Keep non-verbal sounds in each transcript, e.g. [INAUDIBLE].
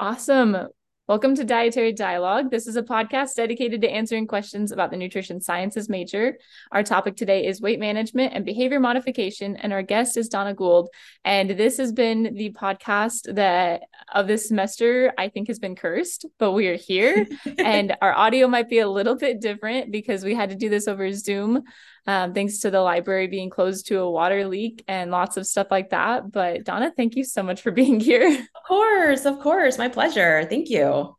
Awesome. Welcome to Dietary Dialogue. This is a podcast dedicated to answering questions about the nutrition sciences major. Our topic today is weight management and behavior modification, and our guest is Donna Gould. And this has been the podcast that of this semester I think has been cursed, but we are here, [LAUGHS] and our audio might be a little bit different because we had to do this over Zoom. Um, thanks to the library being closed to a water leak and lots of stuff like that. But Donna, thank you so much for [LAUGHS] being here. Of course, of course. My pleasure. Thank you.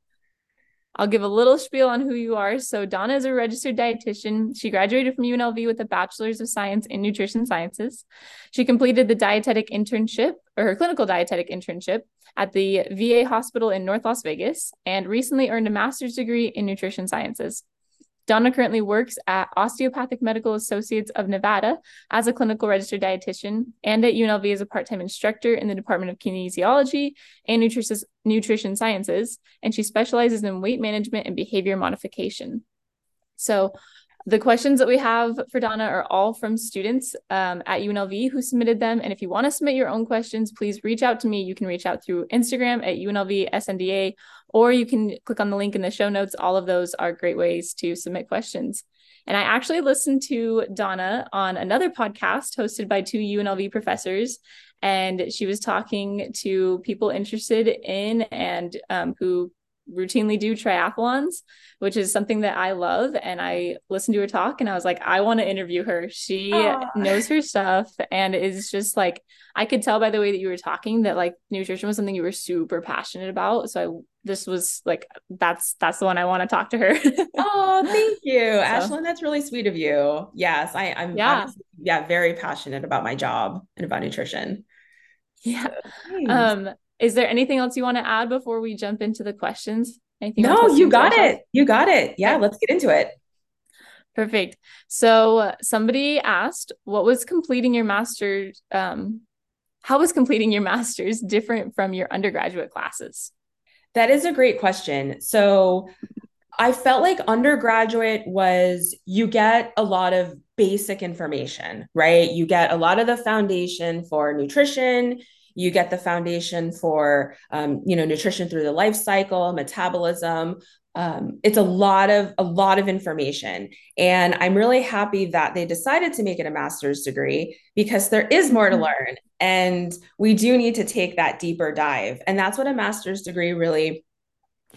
I'll give a little spiel on who you are. So, Donna is a registered dietitian. She graduated from UNLV with a bachelor's of science in nutrition sciences. She completed the dietetic internship or her clinical dietetic internship at the VA hospital in North Las Vegas and recently earned a master's degree in nutrition sciences. Donna currently works at Osteopathic Medical Associates of Nevada as a clinical registered dietitian and at UNLV as a part time instructor in the Department of Kinesiology and Nutrition, Nutrition Sciences. And she specializes in weight management and behavior modification. So, the questions that we have for Donna are all from students um, at UNLV who submitted them. And if you want to submit your own questions, please reach out to me. You can reach out through Instagram at UNLV SNDA, or you can click on the link in the show notes. All of those are great ways to submit questions. And I actually listened to Donna on another podcast hosted by two UNLV professors. And she was talking to people interested in and um, who routinely do triathlons, which is something that I love. And I listened to her talk and I was like, I want to interview her. She Aww. knows her stuff and is just like, I could tell by the way that you were talking that like nutrition was something you were super passionate about. So I this was like that's that's the one I want to talk to her. [LAUGHS] oh, thank you, so. Ashlyn. That's really sweet of you. Yes, I, I'm yeah, yeah, very passionate about my job and about nutrition. Yeah. So, um, is there anything else you want to add before we jump into the questions? Anything no, you got it. You got it. Yeah, let's get into it. Perfect. So somebody asked, what was completing your master's? Um, how was completing your master's different from your undergraduate classes? That is a great question. So I felt like undergraduate was you get a lot of basic information, right? You get a lot of the foundation for nutrition you get the foundation for um, you know nutrition through the life cycle metabolism. Um, it's a lot of a lot of information. And i'm really happy that they decided to make it a master's degree because there is more to mm-hmm. learn. And we do need to take that deeper dive. And that's what a master's degree really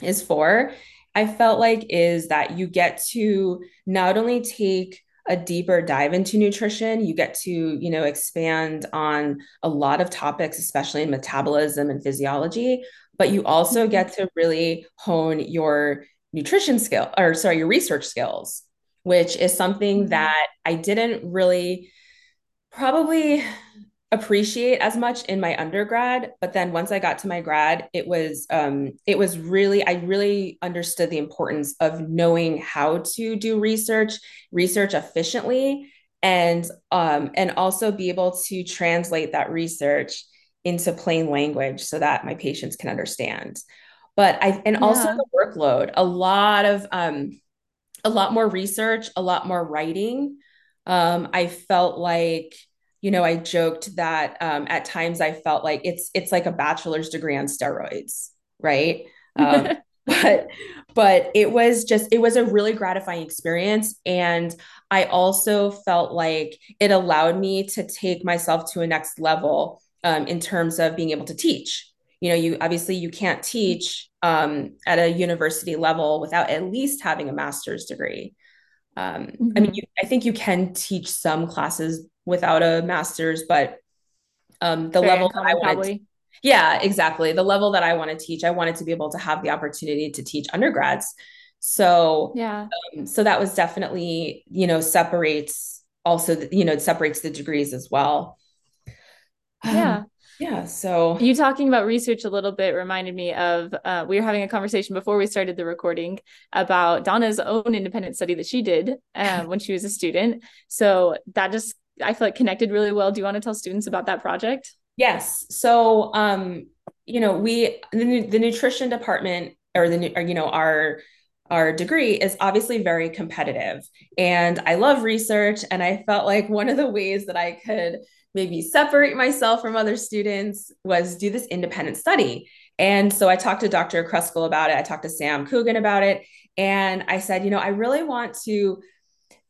is for. I felt like is that you get to not only take a deeper dive into nutrition you get to you know expand on a lot of topics especially in metabolism and physiology but you also mm-hmm. get to really hone your nutrition skill or sorry your research skills which is something mm-hmm. that i didn't really probably appreciate as much in my undergrad but then once i got to my grad it was um it was really i really understood the importance of knowing how to do research research efficiently and um and also be able to translate that research into plain language so that my patients can understand but i and yeah. also the workload a lot of um a lot more research a lot more writing um i felt like you know, I joked that um, at times I felt like it's it's like a bachelor's degree on steroids, right? [LAUGHS] Um, but but it was just it was a really gratifying experience, and I also felt like it allowed me to take myself to a next level um, in terms of being able to teach. You know, you obviously you can't teach um, at a university level without at least having a master's degree. Um, mm-hmm. I mean, mm-hmm. you, I think you can teach some classes without a master's, but um, the Very level that I wanted, yeah, exactly. The level that I want to teach, I wanted to be able to have the opportunity to teach undergrads. So yeah, um, so that was definitely you know separates also the, you know it separates the degrees as well. [SIGHS] Yeah. Um, yeah. So you talking about research a little bit reminded me of uh, we were having a conversation before we started the recording about Donna's own independent study that she did uh, when she was a student. So that just I feel like connected really well. Do you want to tell students about that project? Yes. So, um, you know, we the, the nutrition department or the or, you know our our degree is obviously very competitive, and I love research, and I felt like one of the ways that I could maybe separate myself from other students was do this independent study And so I talked to Dr. Kruskall about it. I talked to Sam Coogan about it. And I said, you know, I really want to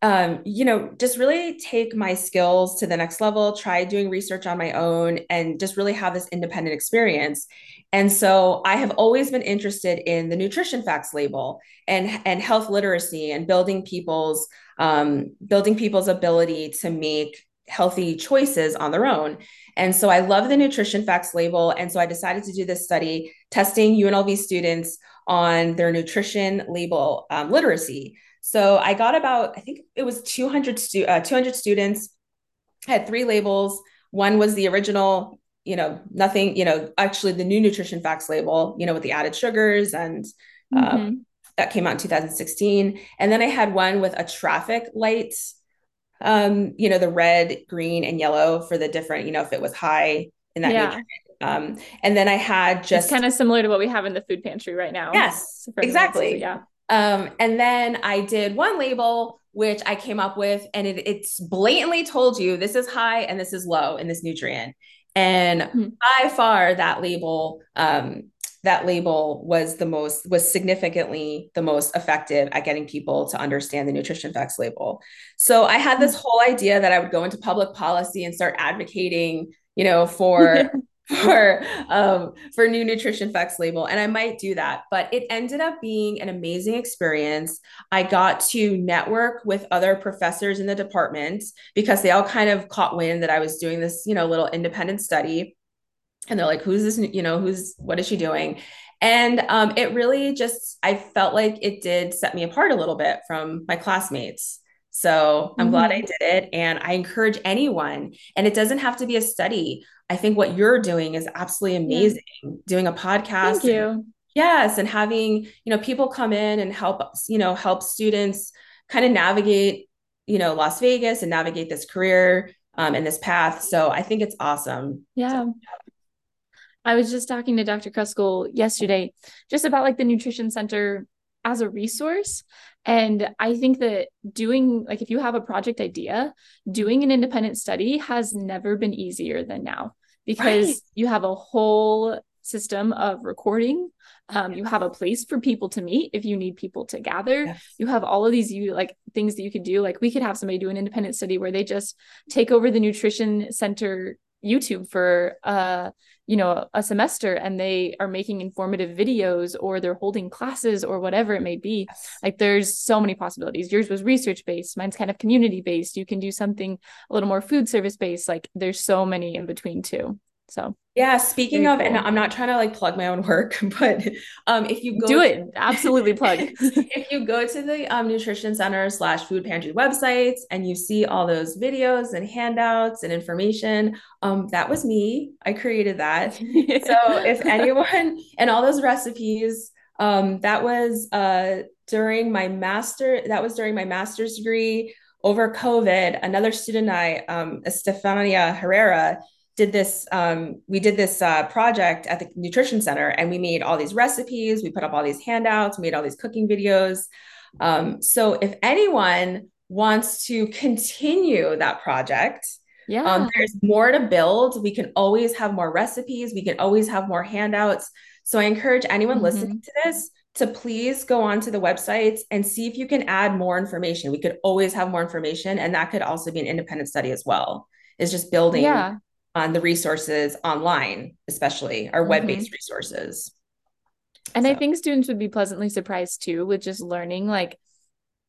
um, you know, just really take my skills to the next level, try doing research on my own, and just really have this independent experience. And so I have always been interested in the nutrition facts label and, and health literacy and building people's um, building people's ability to make healthy choices on their own. And so I love the nutrition facts label. And so I decided to do this study testing UNLV students on their nutrition label um, literacy. So I got about, I think it was 200, stu- uh, 200 students, had three labels. One was the original, you know, nothing, you know, actually the new nutrition facts label, you know, with the added sugars and um, mm-hmm. that came out in 2016. And then I had one with a traffic light, um, you know, the red, green, and yellow for the different, you know, if it was high in that yeah. Um, and then I had just kind of similar to what we have in the food pantry right now. Yes, exactly. yeah. Um, and then I did one label which I came up with, and it, it's blatantly told you this is high and this is low in this nutrient. And mm-hmm. by far, that label, um, that label was the most was significantly the most effective at getting people to understand the nutrition facts label. So I had this whole idea that I would go into public policy and start advocating, you know, for [LAUGHS] for um, for new nutrition facts label and i might do that but it ended up being an amazing experience i got to network with other professors in the department because they all kind of caught wind that i was doing this you know little independent study and they're like who's this you know who's what is she doing and um, it really just i felt like it did set me apart a little bit from my classmates so I'm mm-hmm. glad I mm-hmm. did it. And I encourage anyone, and it doesn't have to be a study. I think what you're doing is absolutely amazing. Yeah. Doing a podcast. Thank you. yes. And having, you know, people come in and help, you know, help students kind of navigate, you know, Las Vegas and navigate this career um, and this path. So I think it's awesome. Yeah. So, I was just talking to Dr. Kruskall yesterday just about like the nutrition center as a resource. And I think that doing, like, if you have a project idea, doing an independent study has never been easier than now because right. you have a whole system of recording. Um, you have a place for people to meet if you need people to gather. Yes. You have all of these you like things that you could do. Like we could have somebody do an independent study where they just take over the nutrition center YouTube for uh you know a semester and they are making informative videos or they're holding classes or whatever it may be yes. like there's so many possibilities. Yours was research based mine's kind of community based you can do something a little more food service based like there's so many in between too so yeah, speaking of, cool. and I'm not trying to like plug my own work, [LAUGHS] but um, if you go do it, absolutely [LAUGHS] plug. if you go to the um, nutrition center slash food pantry websites and you see all those videos and handouts and information, um, that was me. I created that. [LAUGHS] so if anyone and all those recipes, um, that was uh during my master. That was during my master's degree over COVID. Another student, I um, Estefania Herrera did this um, we did this uh, project at the nutrition center and we made all these recipes we put up all these handouts made all these cooking videos. Um, so if anyone wants to continue that project um, yeah. um, there's more to build. We can always have more recipes. We can always have more handouts. So i encourage anyone mm-hmm. listening to this to please go onto the websites and see if you can add more information. We could always have more information and that could also be an independent study as well. Is just building yeah on the resources online, especially our mm-hmm. web-based resources. And so. I think students would be pleasantly surprised too with just learning like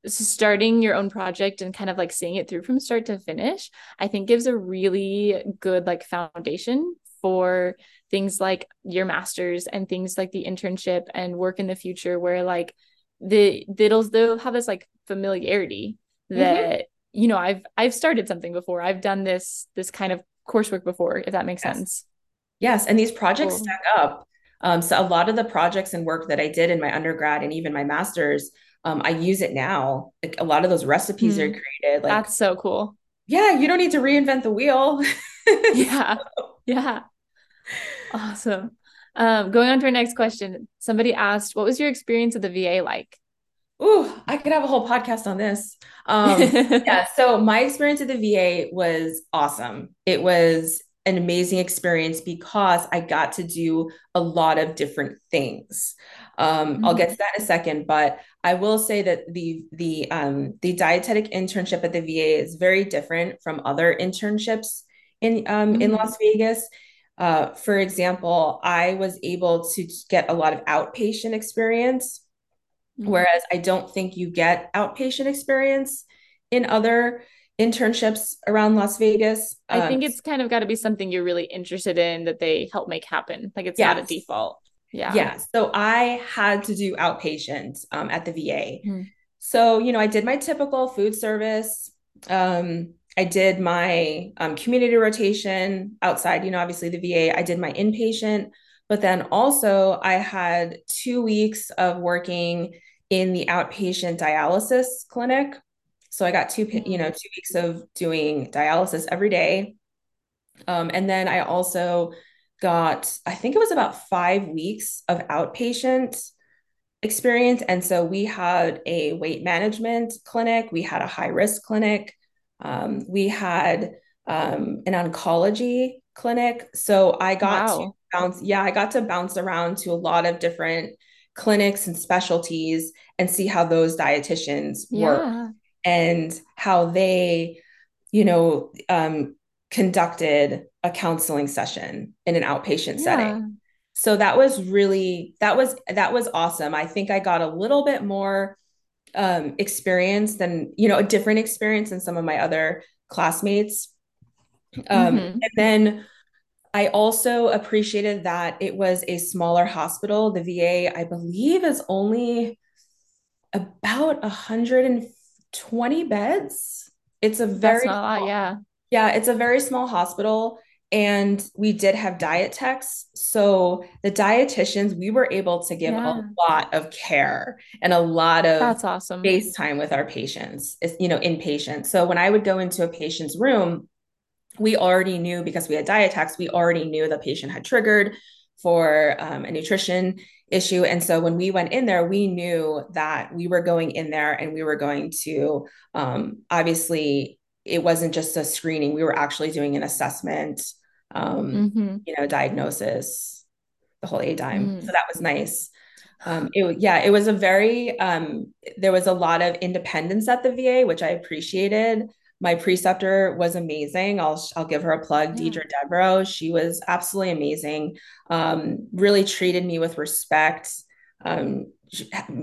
starting your own project and kind of like seeing it through from start to finish. I think gives a really good like foundation for things like your masters and things like the internship and work in the future where like the they'll they'll have this like familiarity mm-hmm. that mm-hmm. you know I've I've started something before. I've done this this kind of coursework before, if that makes yes. sense. Yes. And these projects cool. stack up. Um, so a lot of the projects and work that I did in my undergrad and even my master's, um, I use it now. Like a lot of those recipes mm. are created. Like that's so cool. Yeah, you don't need to reinvent the wheel. [LAUGHS] yeah. Yeah. Awesome. Um, going on to our next question. Somebody asked, what was your experience at the VA like? Ooh, I could have a whole podcast on this. Um, [LAUGHS] yeah. So my experience at the VA was awesome. It was an amazing experience because I got to do a lot of different things. Um, mm-hmm. I'll get to that in a second, but I will say that the the um, the dietetic internship at the VA is very different from other internships in um, mm-hmm. in Las Vegas. Uh, for example, I was able to get a lot of outpatient experience, mm-hmm. whereas I don't think you get outpatient experience in other internships around Las Vegas. I think um, it's kind of got to be something you're really interested in that they help make happen. Like it's yes. not a default. Yeah. Yeah. So I had to do outpatient um, at the VA. Mm. So, you know, I did my typical food service. Um, I did my um, community rotation outside, you know, obviously the VA. I did my inpatient, but then also I had two weeks of working in the outpatient dialysis clinic so I got two, you know, mm-hmm. two weeks of doing dialysis every day. Um, and then I also got, I think it was about five weeks of outpatient experience. And so we had a weight management clinic, we had a high risk clinic, um, we had um, an oncology clinic. So I got wow. to bounce, yeah, I got to bounce around to a lot of different clinics and specialties and see how those dietitians yeah. work and how they, you know, um, conducted a counseling session in an outpatient yeah. setting. So that was really that was that was awesome. I think I got a little bit more um, experience than you know a different experience than some of my other classmates. Um, mm-hmm. And then I also appreciated that it was a smaller hospital. The VA, I believe, is only about 120 beds. It's a very small, yeah. Yeah, it's a very small hospital and we did have diet techs. So the dietitians, we were able to give yeah. a lot of care and a lot of that's awesome face time with our patients, you know, inpatient. So when I would go into a patient's room, we already knew because we had diet techs, we already knew the patient had triggered for um, a nutrition issue. And so when we went in there, we knew that we were going in there and we were going to um, obviously it wasn't just a screening, we were actually doing an assessment, um, mm-hmm. you know, diagnosis, the whole ADIME. Mm. So that was nice. Um, it, yeah, it was a very, um, there was a lot of independence at the VA, which I appreciated my preceptor was amazing. I'll I'll give her a plug, yeah. Deidre Devereaux. She was absolutely amazing. Um, really treated me with respect. Um,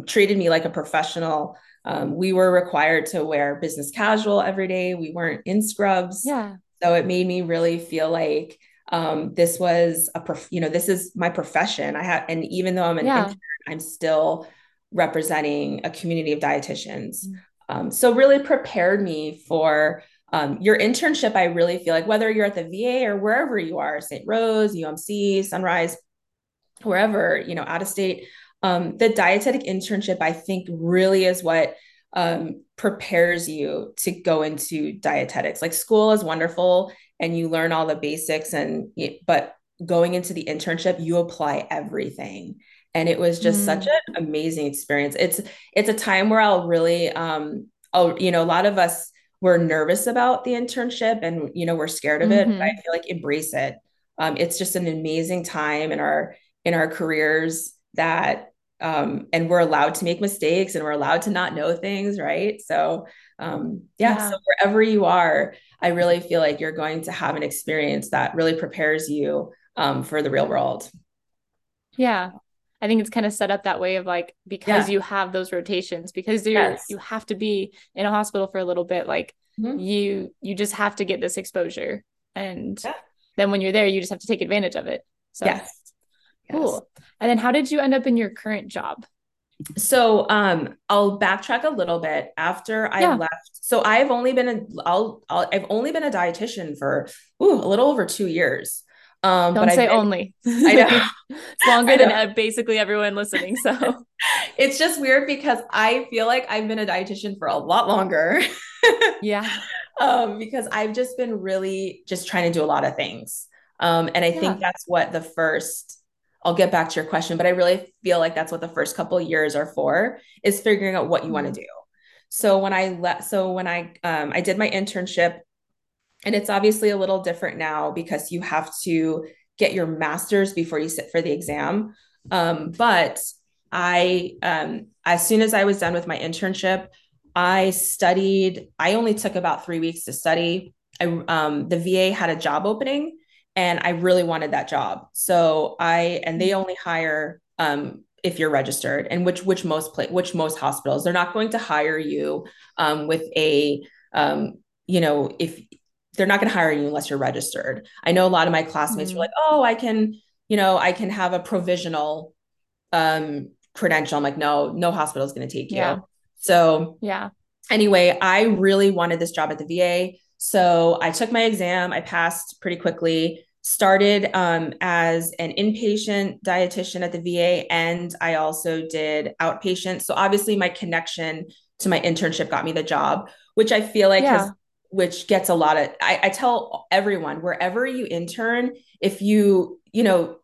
treated me like a professional. Um, we were required to wear business casual every day. We weren't in scrubs. Yeah. So it made me really feel like um, this was a prof- you know this is my profession. I have, and even though I'm an yeah. intern, I'm still representing a community of dietitians. Um, so really prepared me for um, your internship. I really feel like whether you're at the VA or wherever you are, St. Rose, UMC, Sunrise, wherever, you know, out of state, um, the dietetic internship, I think really is what um, prepares you to go into dietetics. Like school is wonderful and you learn all the basics and, but going into the internship, you apply everything and it was just mm. such an amazing experience it's it's a time where i'll really um oh you know a lot of us were nervous about the internship and you know we're scared of it mm-hmm. but i mm-hmm. feel like embrace it um it's just an amazing time in our in our careers that um and we're allowed to make mistakes and we're allowed to not know things right so um yeah, yeah. so wherever you are i really feel like you're going to have an experience that really prepares you um for the real world yeah I think it's kind of set up that way of like because yeah. you have those rotations because you yes. you have to be in a hospital for a little bit like mm-hmm. you you just have to get this exposure and yeah. then when you're there you just have to take advantage of it. So yes. Cool. Yes. And then how did you end up in your current job? So um I'll backtrack a little bit after I yeah. left. So I've only been a I'll, I'll I've only been a dietitian for ooh, a little over 2 years. Um, Don't say been, only. [LAUGHS] I know [LAUGHS] it's longer know. than basically everyone listening. So [LAUGHS] it's just weird because I feel like I've been a dietitian for a lot longer. yeah. Um, because I've just been really just trying to do a lot of things. Um, and I yeah. think that's what the first. I'll get back to your question, but I really feel like that's what the first couple years are for is figuring out what you mm-hmm. want to do. So when I left, so when I um, I did my internship and it's obviously a little different now because you have to get your master's before you sit for the exam. Um, but I, um, as soon as I was done with my internship, I studied. I only took about three weeks to study. I, um, the VA had a job opening, and I really wanted that job. So I, and they only hire um, if you're registered, and which which most play, which most hospitals they're not going to hire you um, with a um, you know if they're not going to hire you unless you're registered. I know a lot of my classmates mm-hmm. were like, "Oh, I can, you know, I can have a provisional um credential." I'm like, "No, no hospital is going to take yeah. you." So, yeah. Anyway, I really wanted this job at the VA. So, I took my exam, I passed pretty quickly, started um, as an inpatient dietitian at the VA, and I also did outpatient. So, obviously, my connection to my internship got me the job, which I feel like yeah. has which gets a lot of I, I tell everyone wherever you intern if you you know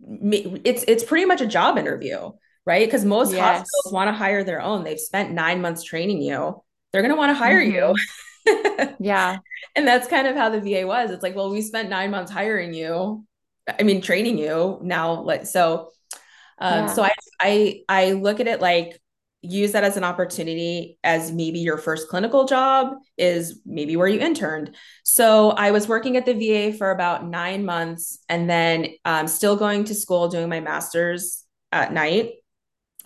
it's it's pretty much a job interview right? Because most yes. hospitals want to hire their own. They've spent nine months training you. They're going to want to hire mm-hmm. you [LAUGHS] yeah. And that's kind of how the va was. It's like well we spent nine months hiring you i mean training you. Now like so um yeah. so i i i look at it like use that as an opportunity as maybe your first clinical job is maybe where you interned. So I was working at the VA for about nine months and then um, still going to school doing my master's at night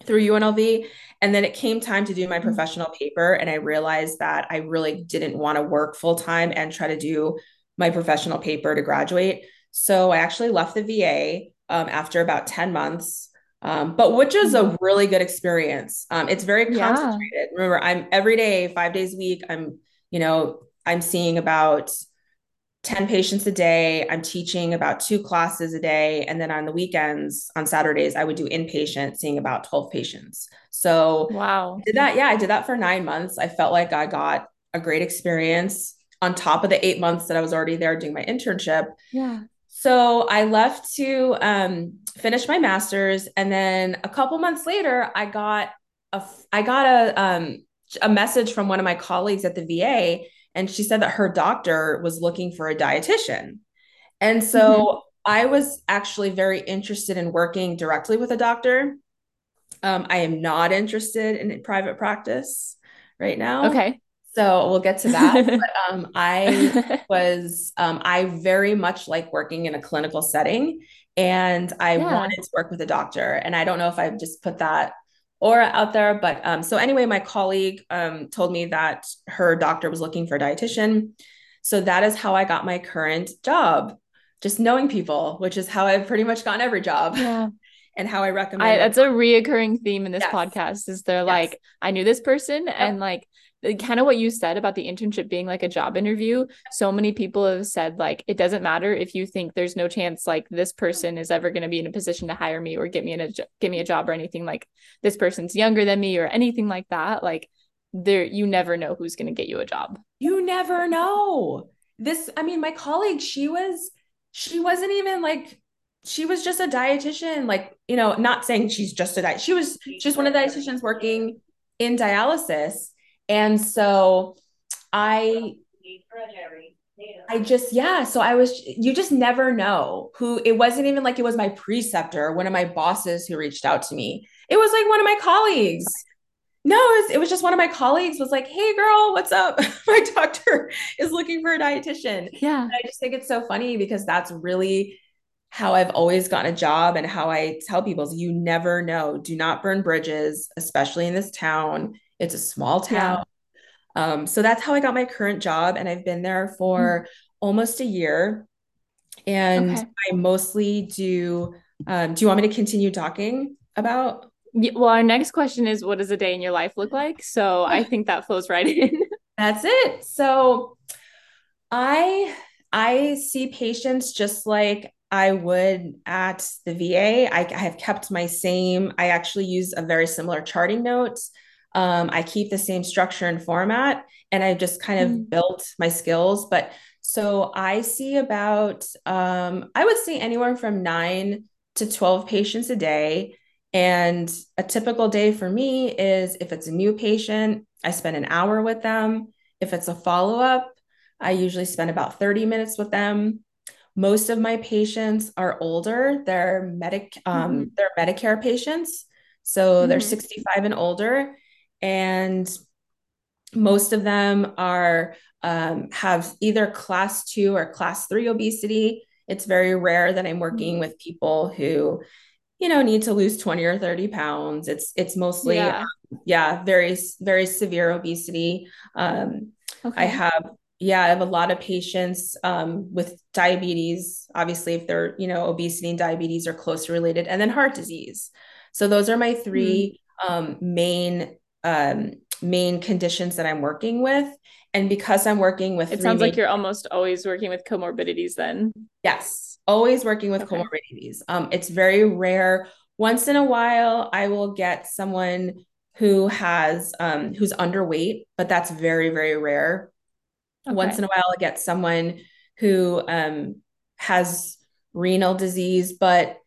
through UNLV. And then it came time to do my mm-hmm. professional paper. And I realized that I really didn't want to work full time and try to do my professional paper to graduate. So I actually left the VA um, after about 10 months um, but which is a mm-hmm. really good experience. Um, it's very concentrated. Yeah. Remember, I'm every day, five days a week. I'm, you know, I'm seeing about 10 patients a day. I'm teaching about two classes a day. And then on the weekends, on Saturdays, I would do inpatient, seeing about 12 patients. So, wow. I did that. Yeah, I did that for nine months. I felt like I got a great experience on top of the eight months that I was already there doing my internship. Yeah. So I left to um, finish my master's, and then a couple months later, I got a I got a um, a message from one of my colleagues at the VA, and she said that her doctor was looking for a dietitian, and so mm-hmm. I was actually very interested in working directly with a doctor. Um, I am not interested in private practice right now. Okay. So we'll get to that. [LAUGHS] but um, I was, um, I very much like working in a clinical setting and I yeah. wanted to work with a doctor. And I don't know if I've just put that aura out there, but um, so anyway, my colleague um, told me that her doctor was looking for a dietitian. So that is how I got my current job, just knowing people, which is how I've pretty much gotten every job. Yeah [LAUGHS] and how I recommend. I, that's a reoccurring theme in this yes. podcast. Is they're yes. like, I knew this person, yep. and like kind of what you said about the internship being like a job interview. So many people have said like it doesn't matter if you think there's no chance like this person is ever going to be in a position to hire me or get me in a get me a job or anything like this person's younger than me or anything like that. Like there you never know who's going to get you a job. You never know. This i mean my colleague she was she wasn't even like she was just a dietitian like you know not saying she's just a diet she was just one of the dietitians working in dialysis and so I I just yeah, so I was you just never know who it wasn't even like it was my preceptor, one of my bosses who reached out to me. It was like one of my colleagues. No, it was, it was just one of my colleagues was like, "Hey girl, what's up? [LAUGHS] my doctor is looking for a dietitian." Yeah. And I just think it's so funny because that's really how I've always gotten a job and how I tell people is you never know. Do not burn bridges, especially in this town. It's a small town. Yeah. Um, so that's how I got my current job. And I've been there for mm-hmm. almost a year. And okay. I mostly do. Um, do you want me to continue talking about? Well, our next question is what does a day in your life look like? So I think that flows right in. [LAUGHS] That's it. So I I see patients just like I would at the VA. I, I, have kept my same, I actually use a very similar charting note um, I keep the same structure and format, and I've just kind of mm. built my skills. But so I see about, um, I would say anywhere from nine to 12 patients a day. And a typical day for me is if it's a new patient, I spend an hour with them. If it's a follow up, I usually spend about 30 minutes with them. Most of my patients are older. They're medic um, mm-hmm. they're Medicare patients. So mm-hmm. they're 65 and older. And most of them are um, have either class two or class three obesity. It's very rare that I'm working with people who, you know, need to lose 20 or 30 pounds. It's it's mostly yeah, yeah very very severe obesity. Um, okay. I have yeah, I have a lot of patients um, with diabetes. Obviously, if they're you know obesity and diabetes are closely related, and then heart disease. So those are my 3 mm-hmm. um, main um, main conditions that I'm working with. And because I'm working with, it sounds main- like you're almost always working with comorbidities. Then yes, always working with okay. comorbidities. Um, it's very rare. Once in a while, I will get someone who has um, who's underweight, but that's very very rare. Okay. Once in a while, I get someone who um, has renal disease, but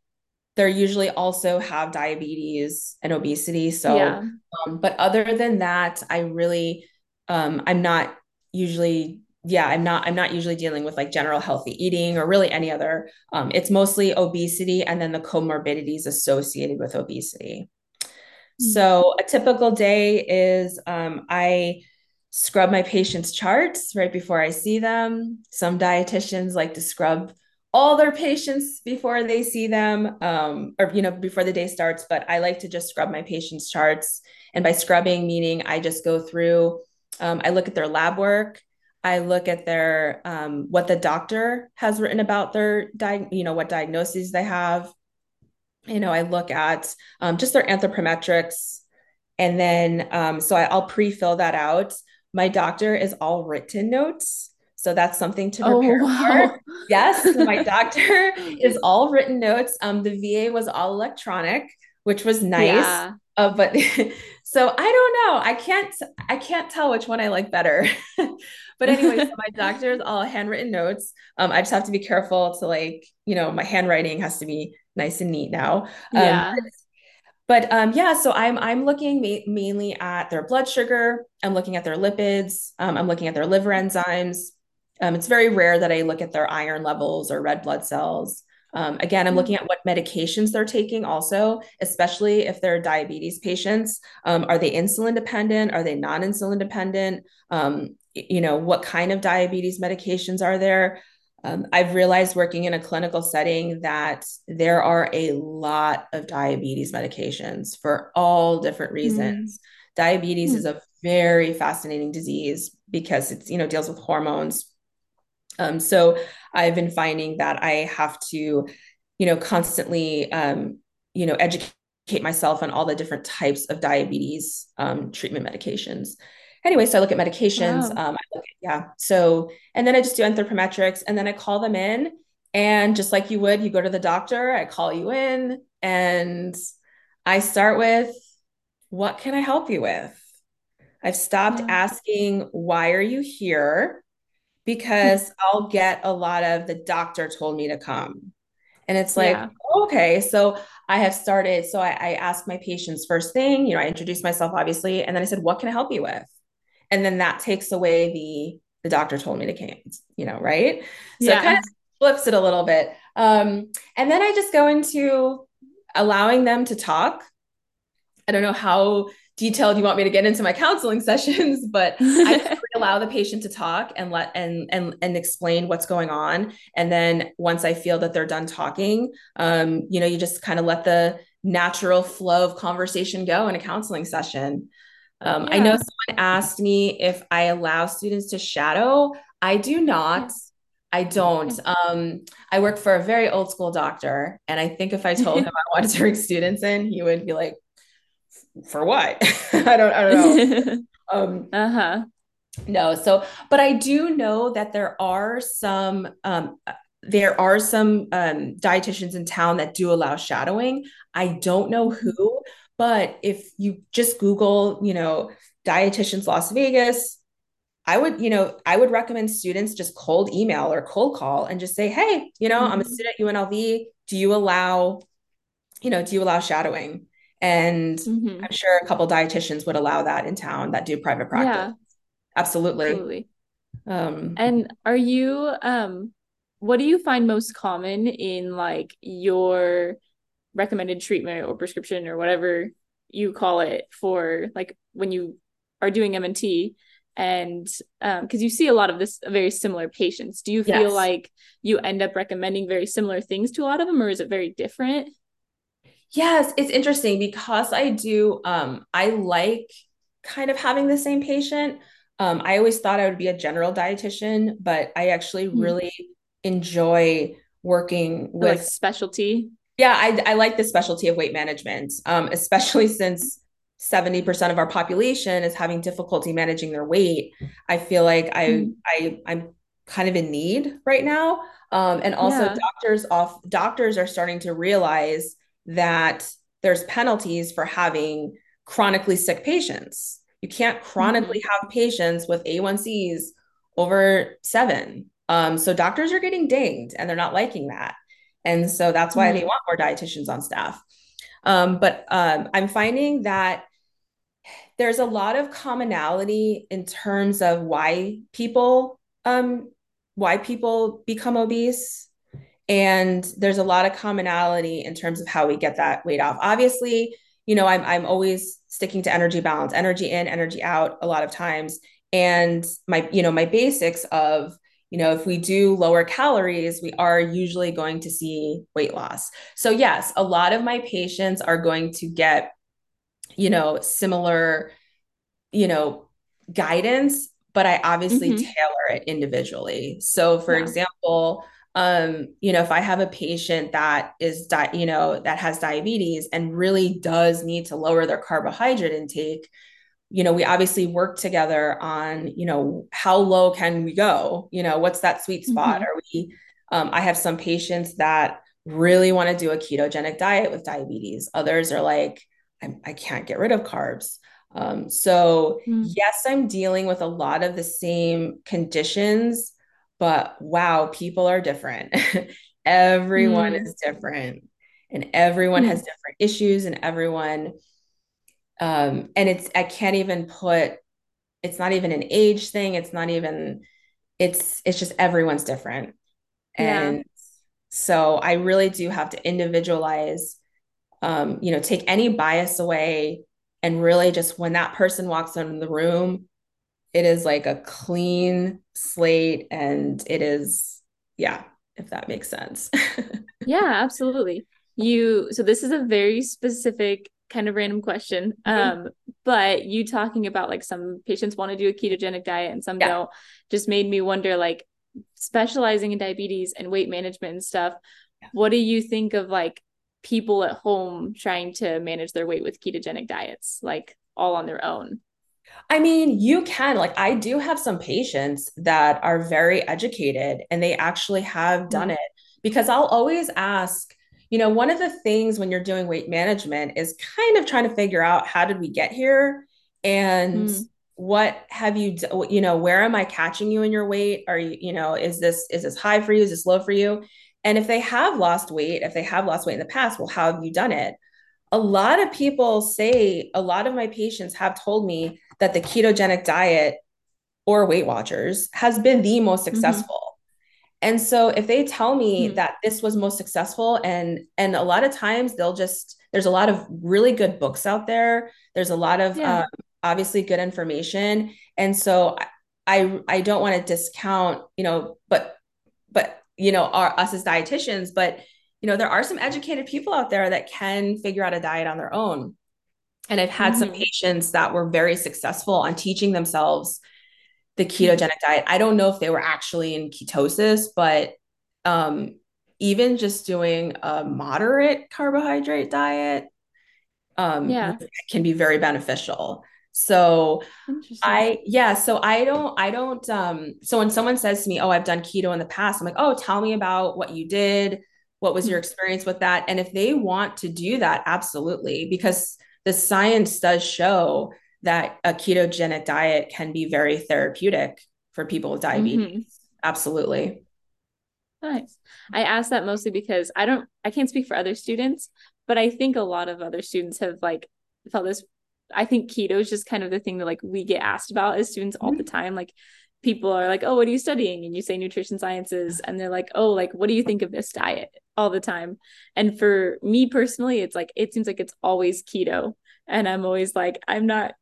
they usually also have diabetes and obesity. So, yeah. um, but other than that, I really, um, I'm not usually, yeah, I'm not, I'm not usually dealing with like general healthy eating or really any other. Um, it's mostly obesity and then the comorbidities associated with obesity. Mm-hmm. So, a typical day is um, I scrub my patients' charts right before I see them. Some dietitians like to scrub all their patients before they see them um, or you know before the day starts but i like to just scrub my patients charts. And by scrubbing meaning i just go through um, i look at their lab work. I look at their um, what the doctor has written about their di- you know what diagnoses they have. You know i look at um, just their anthropometrics. And then um, so I, i'll pre-fill that out. My doctor is all written notes so that's something to oh, prepare oh, wow. for. [LAUGHS] Yes, my [LAUGHS] doctor is all written notes. Um, the VA was all electronic, which was nice. Yeah. Uh, but [LAUGHS] so I don't know. I can't I can't tell which one I like better. but anyway, so my doctor is all handwritten notes. Um, I just have to be careful to like, you know, my handwriting has to be nice and neat now. Um, yeah. But um, yeah, so I'm I'm looking ma- mainly at their blood sugar. I'm looking at their lipids. Um, I'm looking at their liver enzymes. Um, it's very rare that I look at their iron levels or red blood cells. Um, again, I'm mm-hmm. looking at what medications they're taking also, especially if they're diabetes patients. Um, are they insulin dependent? Are they non insulin dependent? Um, you know, what kind of diabetes medications are there? Um, I've realized working in a clinical setting that there are a lot of diabetes medications for all different reasons. Mm-hmm. Diabetes mm-hmm. is a very fascinating disease because it's, you know, deals with hormones, um, so I've been finding that I have to, you know, constantly, um, you know, educate myself on all the different types of diabetes um, treatment medications. Anyway, so I look at medications. Wow. Um, look at, yeah. So, and then I just do anthropometrics and then I call them in. And just like you would, you go to the doctor, I call you in and I start with, what can I help you with? I've stopped asking, why are you here? Because I'll get a lot of the doctor told me to come. And it's like, yeah. okay. So I have started. So I, I asked my patients first thing, you know, I introduced myself obviously. And then I said, what can I help you with? And then that takes away the the doctor told me to come, you know, right? So yeah. it kind of flips it a little bit. Um, and then I just go into allowing them to talk. I don't know how detailed you want me to get into my counseling [LAUGHS] sessions, but [LAUGHS] I allow the patient to talk and let and and and explain what's going on. And then once I feel that they're done talking, um, you know, you just kind of let the natural flow of conversation go in a counseling session. Um, yeah. I know someone asked me if I allow students to shadow. I do not. I don't. Um, I work for a very old school doctor, and I think if I told [LAUGHS] him I wanted to bring students in, he would be like, for what? [LAUGHS] I don't I don't know. [LAUGHS] um uh-huh. No, so but I do know that there are some um there are some um dietitians in town that do allow shadowing. I don't know mm-hmm. who, but if you just Google, you know, dietitians Las Vegas, I would, you know, I would recommend students just cold email or cold call and just say, hey, you know, mm-hmm. I'm a mm-hmm. student at UNLV. Do you allow, you know, do you allow shadowing? And mm-hmm. I'm sure a couple dietitians would allow that in town that do private practice. Yeah. Absolutely. Absolutely. Um, and are you um what do you find most common in like your recommended treatment or prescription or whatever you call it for like when you are doing MNT and um because you see a lot of this very similar patients do you feel yes. like you end up recommending very similar things to a lot of them or is it very different yes it's interesting because i do um i like kind of having the same patient um i always thought i would be a general dietitian but i actually mm-hmm. really enjoy working with like specialty yeah I, I like the specialty of weight management um [LAUGHS] especially since 70% of our population is having difficulty managing their weight i feel like i mm. i i'm kind of in need right now um, and also yeah. doctors off doctors are starting to realize that there's penalties for having chronically sick patients. You can't chronically mm-hmm. have patients with a1cs over seven. Um, so doctors are getting dinged and they're not liking that. And so that's why mm-hmm. they want more dietitians on staff. Um, but um, I'm finding that there's a lot of commonality in terms of why people um, why people become obese and there's a lot of commonality in terms of how we get that weight off obviously you know i'm, I'm always sticking to energy balance energy in energy out a lot of times and my you know my basics of you know, if we do lower calories, we are usually going to see weight loss. So, yes, a lot of my patients are going to get, you know, similar, you know, guidance, but I obviously mm-hmm. tailor it individually. So, for yeah. example, um, you know, if I have a patient that is, di- you know, that has diabetes and really does need to lower their carbohydrate intake, you know, we obviously work together on, you know, how low can we go? You know, what's that sweet spot? Mm-hmm. Are we, um, I have some patients that really want to do a ketogenic diet with diabetes. Others are like, I, I can't get rid of carbs. Um, so, mm-hmm. yes, I'm dealing with a lot of the same conditions, but wow, people are different. [LAUGHS] everyone mm-hmm. is different, and everyone has mm. different issues, and everyone um and it's i can't even put it's not even an age thing it's not even it's it's just everyone's different and yeah. so i really do have to individualize um you know take any bias away and really just when that person walks in the room it is like a clean slate and it is yeah if that makes sense [LAUGHS] yeah absolutely you so this is a very specific kind of random question. Mm-hmm. Um, but you talking about like some patients want to do a ketogenic diet and some yeah. don't just made me wonder like specializing in diabetes and weight management and stuff. Yeah. What do you think of like people at home trying to manage their weight with ketogenic diets, like all on their own? I mean, you can. Like, I do have some patients that are very educated and they actually have done mm-hmm. it because I'll always ask, you know, one of the things when you're doing weight management is kind of trying to figure out how did we get here and mm. what have you you know where am i catching you in your weight are you you know is this is this high for you is this low for you and if they have lost weight if they have lost weight in the past well how have you done it a lot of people say a lot of my patients have told me that the ketogenic diet or weight watchers has been the most mm-hmm. successful and so if they tell me mm-hmm. that this was most successful and and a lot of times they'll just there's a lot of really good books out there. There's a lot of yeah. um, obviously good information. And so I I don't want to discount, you know, but but you know, our us as dietitians, but you know, there are some educated people out there that can figure out a diet on their own. And I've had mm-hmm. some patients that were very successful on teaching themselves the ketogenic diet. I don't know if they were actually in ketosis, but um, even just doing a moderate carbohydrate diet um, yeah. can be very beneficial. So I yeah, so I don't I don't um so when someone says to me, "Oh, I've done keto in the past." I'm like, "Oh, tell me about what you did. What was your mm-hmm. experience with that?" And if they want to do that, absolutely because the science does show that a ketogenic diet can be very therapeutic for people with diabetes. Mm-hmm. Absolutely. Nice. I asked that mostly because I don't I can't speak for other students, but I think a lot of other students have like felt this I think keto is just kind of the thing that like we get asked about as students all mm-hmm. the time like people are like, "Oh, what are you studying?" and you say nutrition sciences and they're like, "Oh, like what do you think of this diet?" all the time. And for me personally, it's like it seems like it's always keto and I'm always like I'm not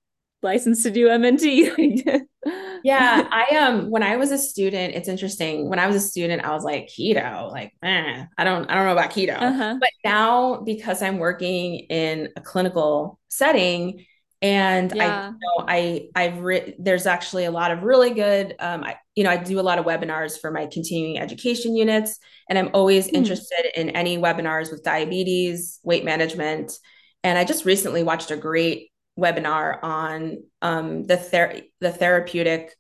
licensed to do MNT. [LAUGHS] yeah, I um when I was a student, it's interesting. When I was a student, I was like keto, like eh, I don't I don't know about keto. Uh-huh. But now because I'm working in a clinical setting and yeah. I you know I I've written there's actually a lot of really good um I you know I do a lot of webinars for my continuing education units and I'm always mm. interested in any webinars with diabetes, weight management. And I just recently watched a great webinar on um, the ther- the therapeutic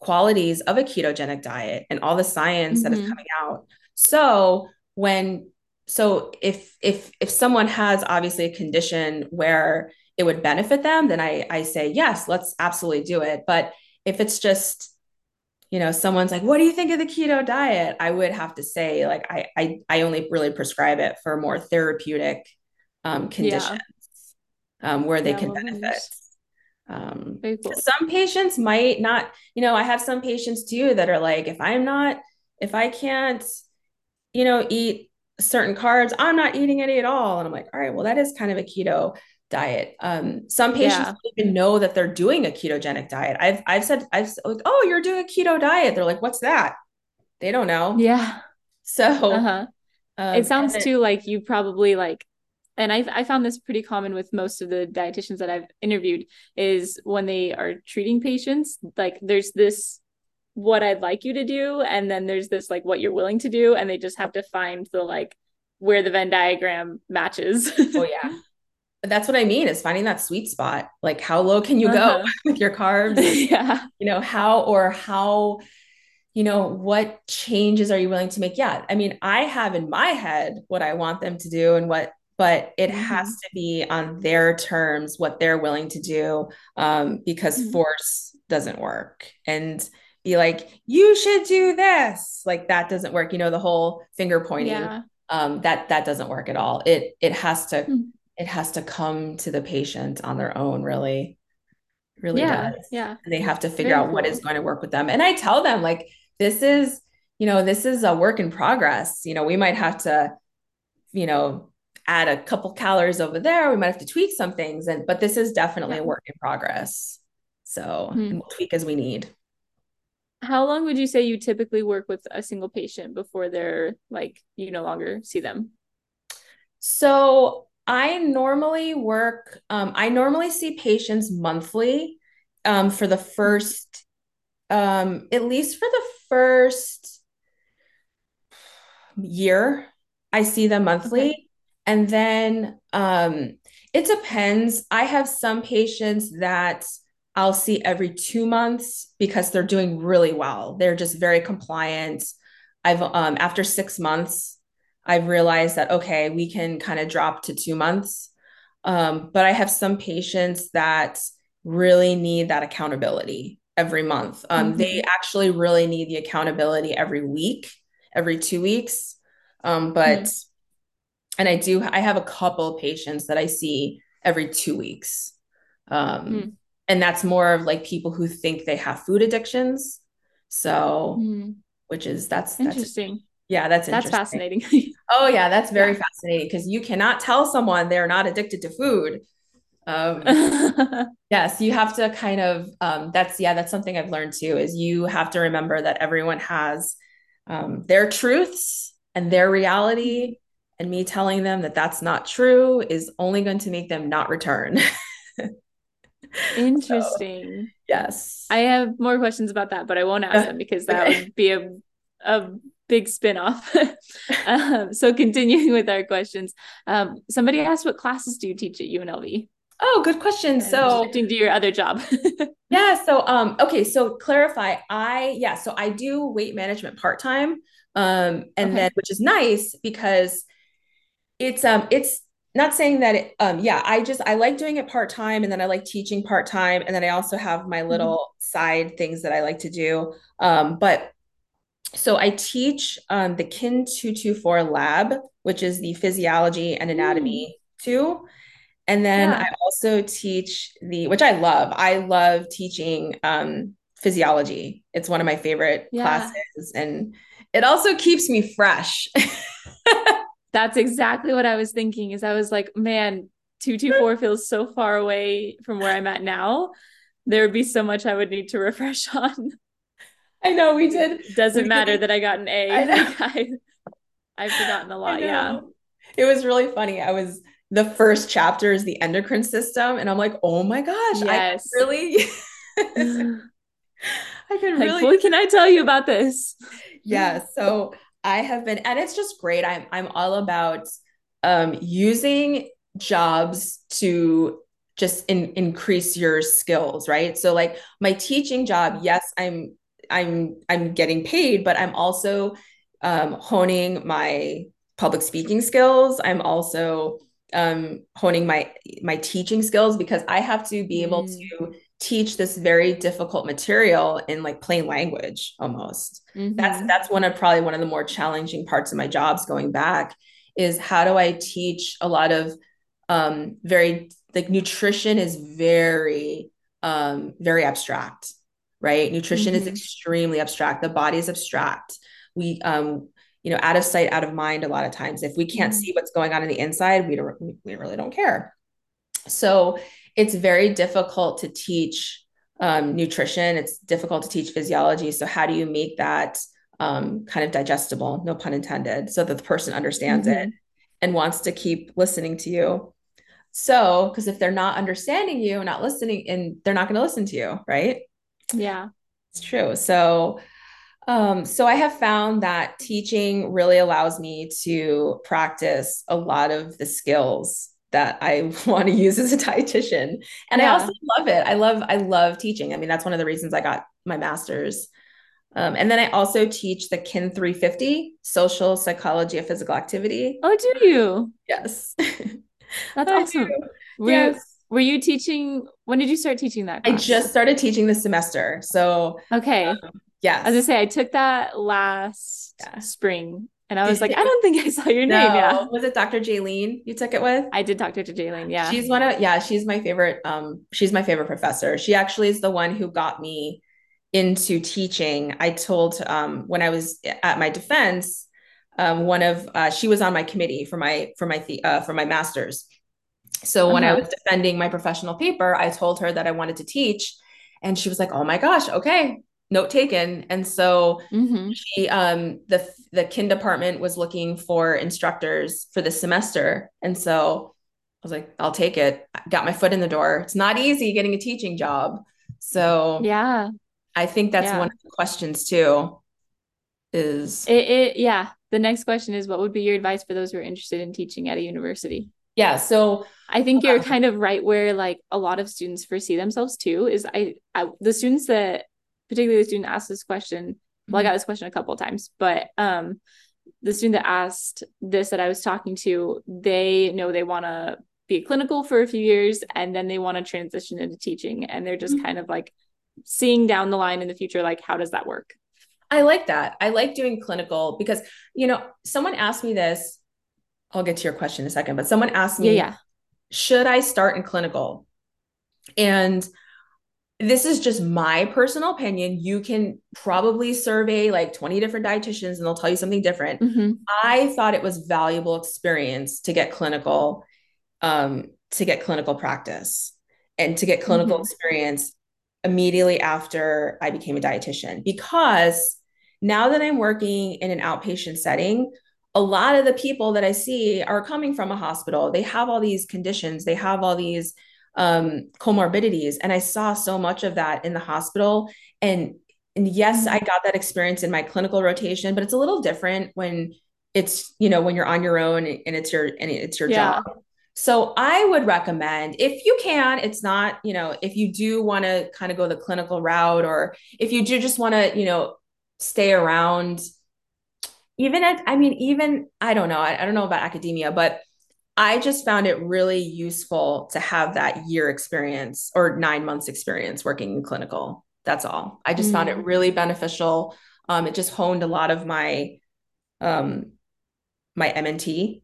qualities of a ketogenic diet and all the science mm-hmm. that is mm-hmm. coming out. So when so if if if someone has obviously a condition where it would benefit them, then I I say yes, let's absolutely do it. But if it's just you know someone's like what do you think of the keto diet i would have to say like i i, I only really prescribe it for more therapeutic um, conditions um, where they yeah, can benefit. Um, cool. Some patients might not, you know, I have some patients too that are like, if I'm not, if I can't, you know, eat certain carbs, I'm not eating any at all. And I'm like, all right, well, that is kind of a keto diet. Um, some patients yeah. don't even know that they're doing a ketogenic diet. I've I've said I've like, oh, you're doing a keto diet. They're like, what's that? They don't know. Yeah. So uh-huh. um, it sounds too like you probably like and I, I found this pretty common with most of the dietitians that I've interviewed is when they are treating patients, like there's this what I'd like you to do, and then there's this like what you're willing to do, and they just have to find the like where the Venn diagram matches. oh yeah. [LAUGHS] That's what I mean is finding that sweet spot. Like how low can you uh-huh. go [LAUGHS] with your carbs? [LAUGHS] yeah. You know, how or how you know, what changes are you willing to make? Yeah. I mean, I have in my head what I want them to do and what but it mm-hmm. has to be on their terms what they're willing to do um, because mm-hmm. force doesn't work and be like you should do this like that doesn't work you know the whole finger pointing yeah. um, that that doesn't work at all it it has to mm-hmm. It has to come to the patient on their own really really yeah, does yeah and they have to figure Very out cool. what is going to work with them and i tell them like this is you know this is a work in progress you know we might have to you know add a couple calories over there. We might have to tweak some things. And but this is definitely yeah. a work in progress. So mm-hmm. we'll tweak as we need. How long would you say you typically work with a single patient before they're like you no longer see them? So I normally work, um, I normally see patients monthly um, for the first, um, at least for the first year. I see them monthly. Okay. And then um, it depends. I have some patients that I'll see every two months because they're doing really well. They're just very compliant. I've um, after six months, I've realized that okay, we can kind of drop to two months. Um, but I have some patients that really need that accountability every month. Um, mm-hmm. They actually really need the accountability every week, every two weeks. Um, but mm-hmm and I do I have a couple patients that I see every two weeks. Um, mm. and that's more of like people who think they have food addictions. So mm. which is that's interesting. That's, yeah, that's that's fascinating. [LAUGHS] oh yeah, that's very yeah. fascinating because you cannot tell someone they're not addicted to food. Um, [LAUGHS] yes, you have to kind of um, that's yeah, that's something I've learned too. Is you have to remember that everyone has um, their truths and their reality, and me telling them that that's not true is only going to make them not return. [LAUGHS] Interesting. So, yes. I have more questions about that, but I won't ask them because that would be a, a big spin-off. [LAUGHS] um, so continuing with our questions. Um, somebody asked what classes do you teach at UNLV? Oh, good question. So shifting to your other job. [LAUGHS] yeah. So um, okay, so clarify. I yeah, so I do weight management part-time. Um, and okay. then which is nice because it's um it's not saying that it, um yeah i just i like doing it part-time and then i like teaching part-time and then i also have my mm-hmm. little mm-hmm. side things that i like to do um but so i teach um the kin 224 lab which is the physiology and anatomy mm. too and then yeah. i also teach the which i love i love teaching um physiology. It's one of my favorite Yeah. classes and it also keeps me fresh. [LAUGHS] That's exactly what I was thinking. Is I was like, man, 224 [LAUGHS] feels so far away from where I'm at now. There would be so much I would need to refresh [LAUGHS] on. I know we did. Doesn't we matter did- that I got an A. I know. [LAUGHS] I, I've forgotten a lot. Yeah. It was really funny. I was the first chapter is the endocrine system, and I'm like, oh my gosh, I Yes. could really, [SIGHS] [LAUGHS] I could like, really, what can I tell you about this? yeah. So I have been, and it's just great. I'm I'm all about um, using jobs to just in, increase your skills, right? So like my teaching job, yes, I'm I'm I'm getting paid, but I'm also um, honing my public speaking skills. I'm also um, honing my my teaching skills because I have to be able Mm. to teach this very difficult material in like plain language almost. That's Mhm. that's one of probably one of the more challenging parts of my jobs going back is how do I teach a lot of um very like nutrition is very um very abstract, right? Nutrition is Mhm. extremely abstract. The body is abstract. We um you know out of sight out of mind a lot of times if we can't Mm. see what's going on in the inside we don't we really don't care so it's very difficult to teach um, nutrition. It's difficult to teach physiology. So how do you make that um, kind of digestible, no pun intended, so that the person understands it Mhm. and wants to keep listening to you? So, because if they're not understanding you, not listening, and they're not going to listen to you, right? Yeah. It's true. So, um, so I have found that teaching really allows me to practice a lot of the skills that I [LAUGHS] want to use as a dietitian. And I also love it. I love, I love teaching. I mean, that's one of the reasons I got my master's. Um, and then I also teach the KIN 350, social psychology of physical activity. Oh, do you? Yes. [LAUGHS] That's awesome. do. Were you, Yes. Were you teaching? When did you start teaching that I just started teaching this semester. So Okay. yes. I was gonna say I took that last Yeah. spring, and I was like. [LAUGHS] I don't think I saw your no, name. Yeah, was it Dr. Jaylene you took it with? I did talk to Dr. Jaylene. Yeah. She's one of yeah, she's my favorite um she's my favorite professor. She actually is the one who got me into teaching. I told um when I was at my defense um one of uh she was on my committee for my for my the, uh for my masters. So when I Uh-huh. was defending my professional paper, I told her that I wanted to teach and she was like, "Oh my gosh, okay." Note taken. And so hmm she um the the kin department was looking for instructors for this semester and so i was like i'll take it I got my foot in the door it's not easy getting a teaching job so Yeah. i think that's Yeah. one of the questions too is It, it. Yeah. The next question is, what would be your advice for those who are interested in teaching at a university? Yeah so I think you're Um, kind of right where like a lot of students foresee themselves too. Is I, I the students that particularly the student asked this question. Well, I got this question a couple of times, but um, the student that asked this that I was talking to, they know they want to be clinical for a few years and then they want to transition into teaching, and they're just Mhm. kind of like seeing down the line in the future, like how does that work? i like that i like doing clinical because you know someone asked me this i'll get to your question in a second but someone asked me yeah, should I start in clinical? And this is just my personal opinion. You can probably survey like 20 different dietitians and they'll tell you something different. hmm I thought it was valuable experience to get clinical, um, to get clinical practice and to get clinical Mhm. experience immediately after I became a dietitian because now that I'm working in an outpatient setting, a lot of the people that I see are coming from a hospital. They have all these conditions, they have all these um, comorbidities, and I saw so much of that in the hospital. And and yes, I got that experience in my clinical rotation, but it's a little different when it's you know when you're on your own and it's your and it's your Yeah. job. So I would recommend if you can, it's not, you know, if you do want to kind of go the clinical route or if you do just want to, you know, stay around even at, I mean, even, I don't know, I, I don't know about academia, but I just found it really useful to have that year experience or nine months experience working in clinical. That's all. I just found it Mm. really beneficial. Um, it just honed a lot of my um my MNT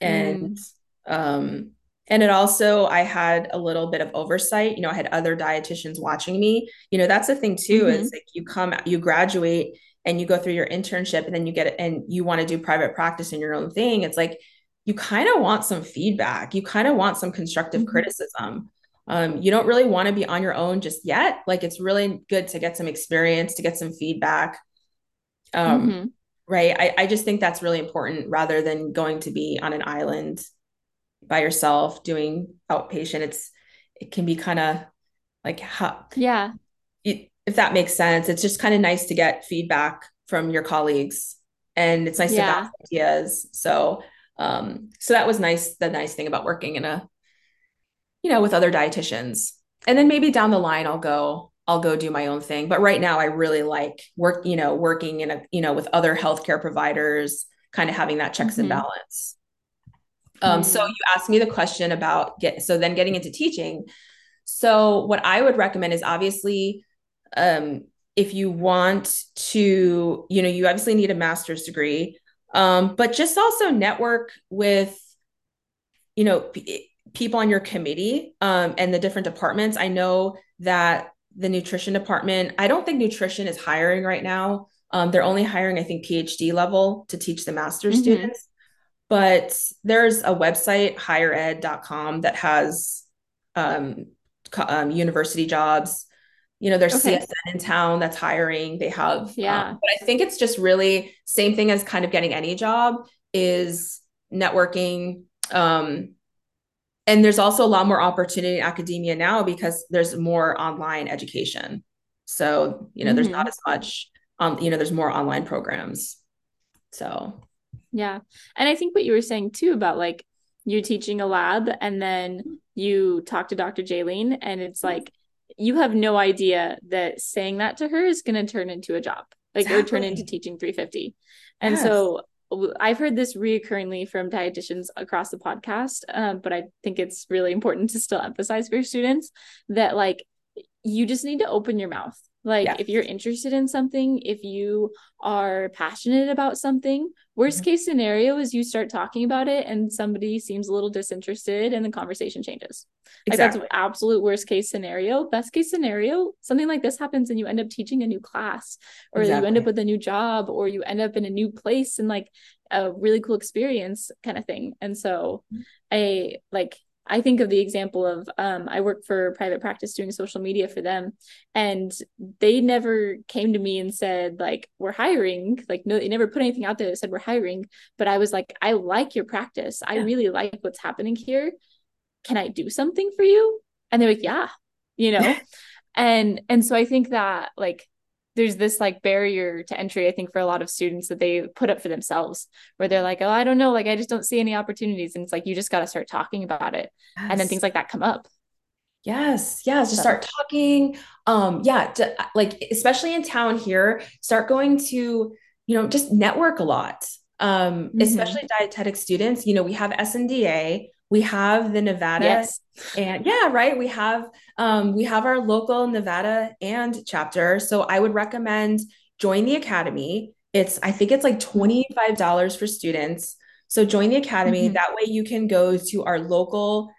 and um and it also i had a little bit of oversight you know i had other dietitians watching me you know that's the thing too mm-hmm. is like you come you graduate and you go through your internship and then you get it and you want to do private practice in your own thing it's like you kind of want some feedback you kind of want some constructive mm-hmm. criticism um, you don't really want to be on your own just yet like it's really good to get some experience to get some feedback um, mm-hmm. right I, I just think that's really important rather than going to be on an island by yourself doing outpatient it's it can be kind of like how yeah it, if that makes sense it's just kind of nice to get feedback from your colleagues and it's nice yeah. to bounce ideas so um so that was nice the nice thing about working in a you know with other dietitians and then maybe down the line i'll go i'll go do my own thing but right now i really like work you know working in a you know with other healthcare providers kind of having that checks mm-hmm. and balance um, so mm-hmm. you asked me the question about get so then getting into teaching. So what I would recommend is obviously um, if you want to, you know, you obviously need a master's degree, um, but just also network with, you know, p- people on your committee um, and the different departments. I know that the nutrition department, I don't think nutrition is hiring right now. Um, they're only hiring, I think, PhD level to teach the master's mm-hmm. students but there's a website highered.com that has um, um, university jobs you know there's okay. csn in town that's hiring they have yeah um, but i think it's just really same thing as kind of getting any job is networking um, and there's also a lot more opportunity in academia now because there's more online education so you know mm-hmm. there's not as much um you know there's more online programs so yeah. And I think what you were saying too about like you teaching a lab and then you talk to Dr. Jaylene and it's like you have no idea that saying that to her is going to turn into a job, like exactly. or turn into teaching 350. And yes. so I've heard this reoccurringly from dietitians across the podcast, um, but I think it's really important to still emphasize for your students that like you just need to open your mouth like yeah. if you're interested in something, if you are passionate about something, worst mm-hmm. case scenario is you start talking about it and somebody seems a little disinterested and the conversation changes. Exactly. Like that's absolute worst case scenario. Best case scenario, something like this happens and you end up teaching a new class or exactly. you end up with a new job or you end up in a new place and like a really cool experience kind of thing. And so mm-hmm. I like I think of the example of um, I work for private practice doing social media for them, and they never came to me and said like we're hiring. Like no, they never put anything out there that said we're hiring. But I was like, I like your practice. I really like what's happening here. Can I do something for you? And they're like, yeah, you know. [LAUGHS] and and so I think that like there's this like barrier to entry i think for a lot of students that they put up for themselves where they're like oh i don't know like i just don't see any opportunities. And it's like you just got to start talking about it. Yes. and then things like that come up. Yes. Yes just start talking. Um yeah to, like especially in town here start going to you know just network a lot. Um mm-hmm. especially dietetic students. You know we have snda we have the Nevada yes. and yeah, right. We have um, we have our local Nevada and chapter. So I would recommend join the academy. It's I think it's like $25 for students. So join the academy. Mm-hmm. That way you can go to our local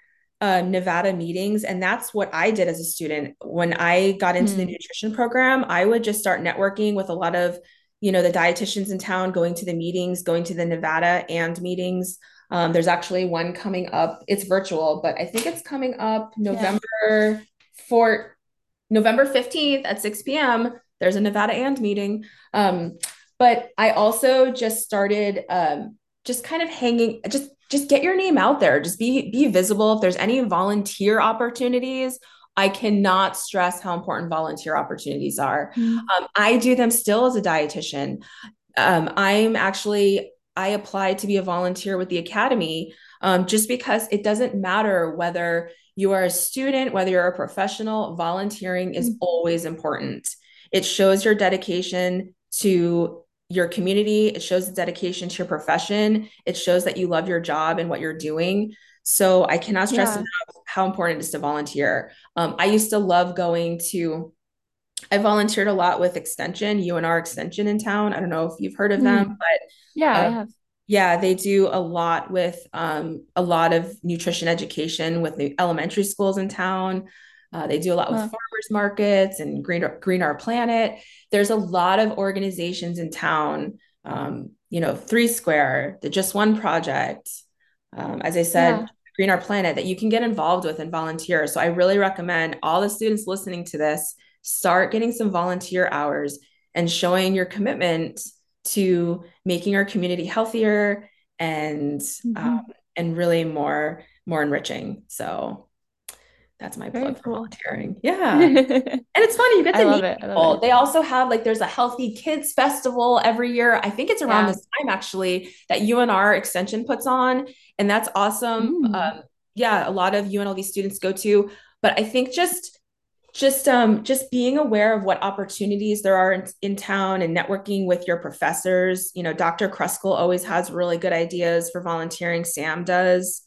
uh, Nevada meetings. And that's what I did as a student. When I got into mm-hmm. the nutrition program, I would just start networking with a lot of, you know, the dietitians in town, going to the meetings, going to the Nevada and meetings. Um, there's actually one coming up. It's virtual, but I think it's coming up November yeah. for November 15th at 6 p.m. There's a Nevada and meeting. Um, but I also just started um, just kind of hanging, just just get your name out there. Just be be visible. If there's any volunteer opportunities, I cannot stress how important volunteer opportunities are. Mm-hmm. Um, I do them still as a dietitian. Um, I'm actually I applied to be a volunteer with the Academy um, just because it doesn't matter whether you are a student, whether you're a professional, volunteering is mm-hmm. always important. It shows your dedication to your community, it shows the dedication to your profession, it shows that you love your job and what you're doing. So I cannot stress yeah. enough how important it is to volunteer. Um, I used to love going to I volunteered a lot with Extension, UNR Extension in town. I don't know if you've heard of them, mm. but yeah, uh, I have. Yeah, they do a lot with um, a lot of nutrition education with the elementary schools in town. Uh, they do a lot with Huh. farmers markets and Green, Green Our Planet. There's a lot of organizations in town, um, you know, Three Square, the Just One Project, um, as I said, Yeah. Green Our Planet, that you can get involved with and volunteer. So I really recommend all the students listening to this start getting some volunteer hours and showing your commitment to making our community healthier and um, Mhm. and really more more enriching. So that's my Very plug for volunteering. Yeah. [LAUGHS] And it's funny, you get to love meet it. People. They also have like there's a healthy kids festival every year. I think it's around Yeah. this time actually that UNR Extension puts on, and that's awesome. Mm. Um, yeah, a lot of UNLV students go to, but I think just just um just being aware of what opportunities there are in, in town and networking with your professors. You know, Dr. Kruskall always has really good ideas for volunteering. Sam does.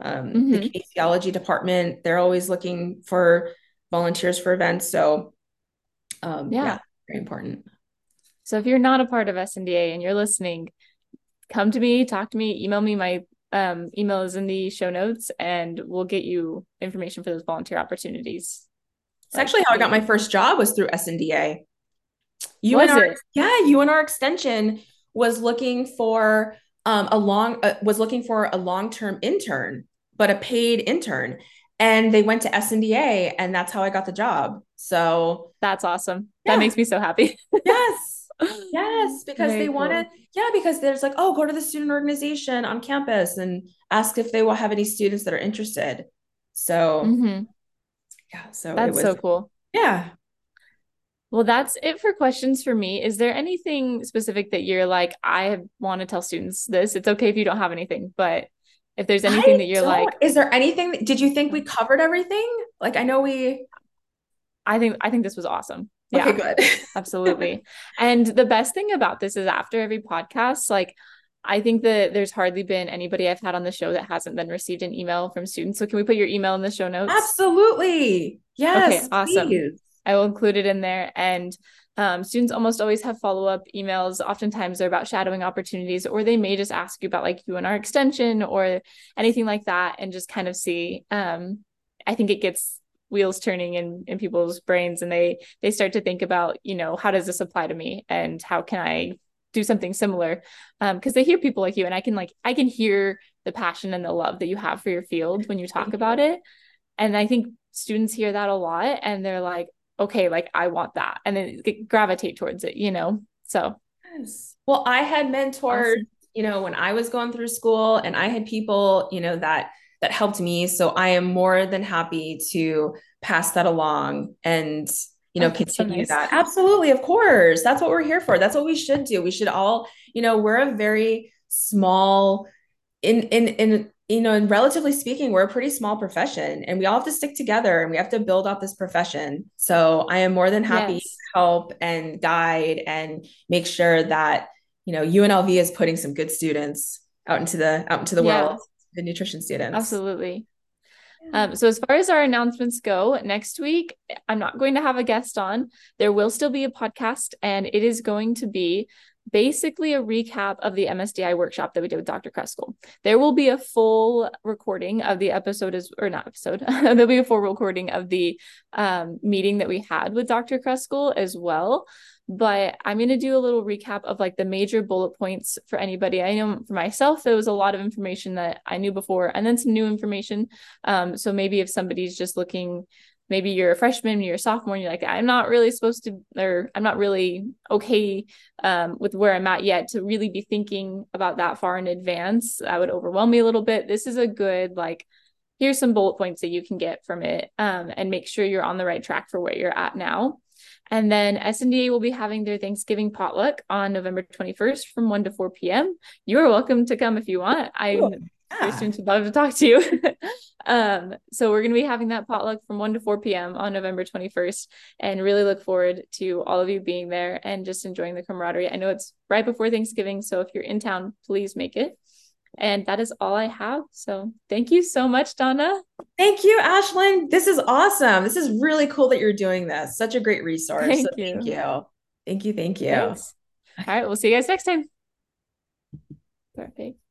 Um, the Mhm. kinesiology department, they're always looking for volunteers for events. So um, Yeah. yeah, very important. So if you're not a part of SNDA and you're listening, come to me, talk to me, email me. My um, email is in the show notes, and we'll get you information for those volunteer opportunities. It's actually how I got my first job was through SNDA. Was UNR, it? yeah, UNR Extension was looking for um, a long uh, was looking for a long term intern, but a paid intern, and they went to SNDA, and that's how I got the job. So That's awesome. Yeah. That makes me so happy. [LAUGHS] yes, yes, [LAUGHS] because Very they want to, yeah, because there's like, oh, go to the student organization on campus and ask if they will have any students that are interested. So Mhm. Yeah, so it That's was, so cool. yeah. Well, that's it for questions for me. Is there anything specific that you're like, I want to tell students this? It's okay if you don't have anything, but if there's anything I that you're like, is there anything? Did you think we covered everything? Like, I know we. I think I think this was awesome. Okay, Yeah, good. [LAUGHS] absolutely. And the best thing about this is after every podcast, like I think that there's hardly been anybody I've had on the show that hasn't then received an email from students. So can we put your email in the show notes? Absolutely. Yes, Okay, awesome. please. I will include it in there. And um, students almost always have follow up emails. Oftentimes they're about shadowing opportunities, or they may just ask you about like UNR extension or anything like that, and just kind of see. Um, I think it gets wheels turning in in people's brains, and they they start to think about, you know, how does this apply to me, and how can I do something similar? Um, because they hear people like you, and I can like I can hear the passion and the love that you have for your field when you talk about it, and I think students hear that a lot, and they're like okay, like I want that, and then gravitate towards it, you know? So Yes. Well, I had mentors, Awesome. you know, when I was going through school, and I had people, you know, that that helped me. So I am more than happy to pass that along and you know Oh, continue nice. that. Absolutely, of course. That's what we're here for. That's what we should do. We should all, you know, we're a very small in in in you know, and relatively speaking, we're a pretty small profession and we all have to stick together and we have to build up this profession. So I am more than happy Yes. to help and guide and make sure that, you know, UNLV is putting some good students out into the out into the Yeah. world, the nutrition students. Absolutely. Um, so as far as our announcements go, next week I'm not going to have a guest on. There will still be a podcast, and it is going to be basically a recap of the MSDI workshop that we did with Dr. Kruskall. There will be a full recording of the episode as or not episode. [LAUGHS] There'll be a full recording of the um, meeting that we had with Dr. Kruskall as well. But I'm going to do a little recap of like the major bullet points for anybody. I know for myself, there was a lot of information that I knew before, and then some new information. Um, so maybe if somebody's just looking, maybe you're a freshman, you're a sophomore, and you're like, I'm not really supposed to, or I'm not really okay um, with where I'm at yet to really be thinking about that far in advance. That would overwhelm me a little bit. This is a good, like, here's some bullet points that you can get from it um, and make sure you're on the right track for where you're at now. And then SNDA will be having their Thanksgiving potluck on November 21st from 1 to 4 p.m. You are welcome to come if you want. I Cool. Yeah. students would love to talk to you. [LAUGHS] um, so we're going to be having that potluck from 1 to 4 p.m. on November 21st and really look forward to all of you being there and just enjoying the camaraderie. I know it's right before Thanksgiving, so if you're in town, please make it. And that is all I have. So thank you so much, Donna. Thank you, Ashlyn. This is awesome. This is really cool that you're doing this. Such a great resource. Thank so thank you. you. Thank you. Thank you. Thanks. All right, we'll see you guys next time. Perfect.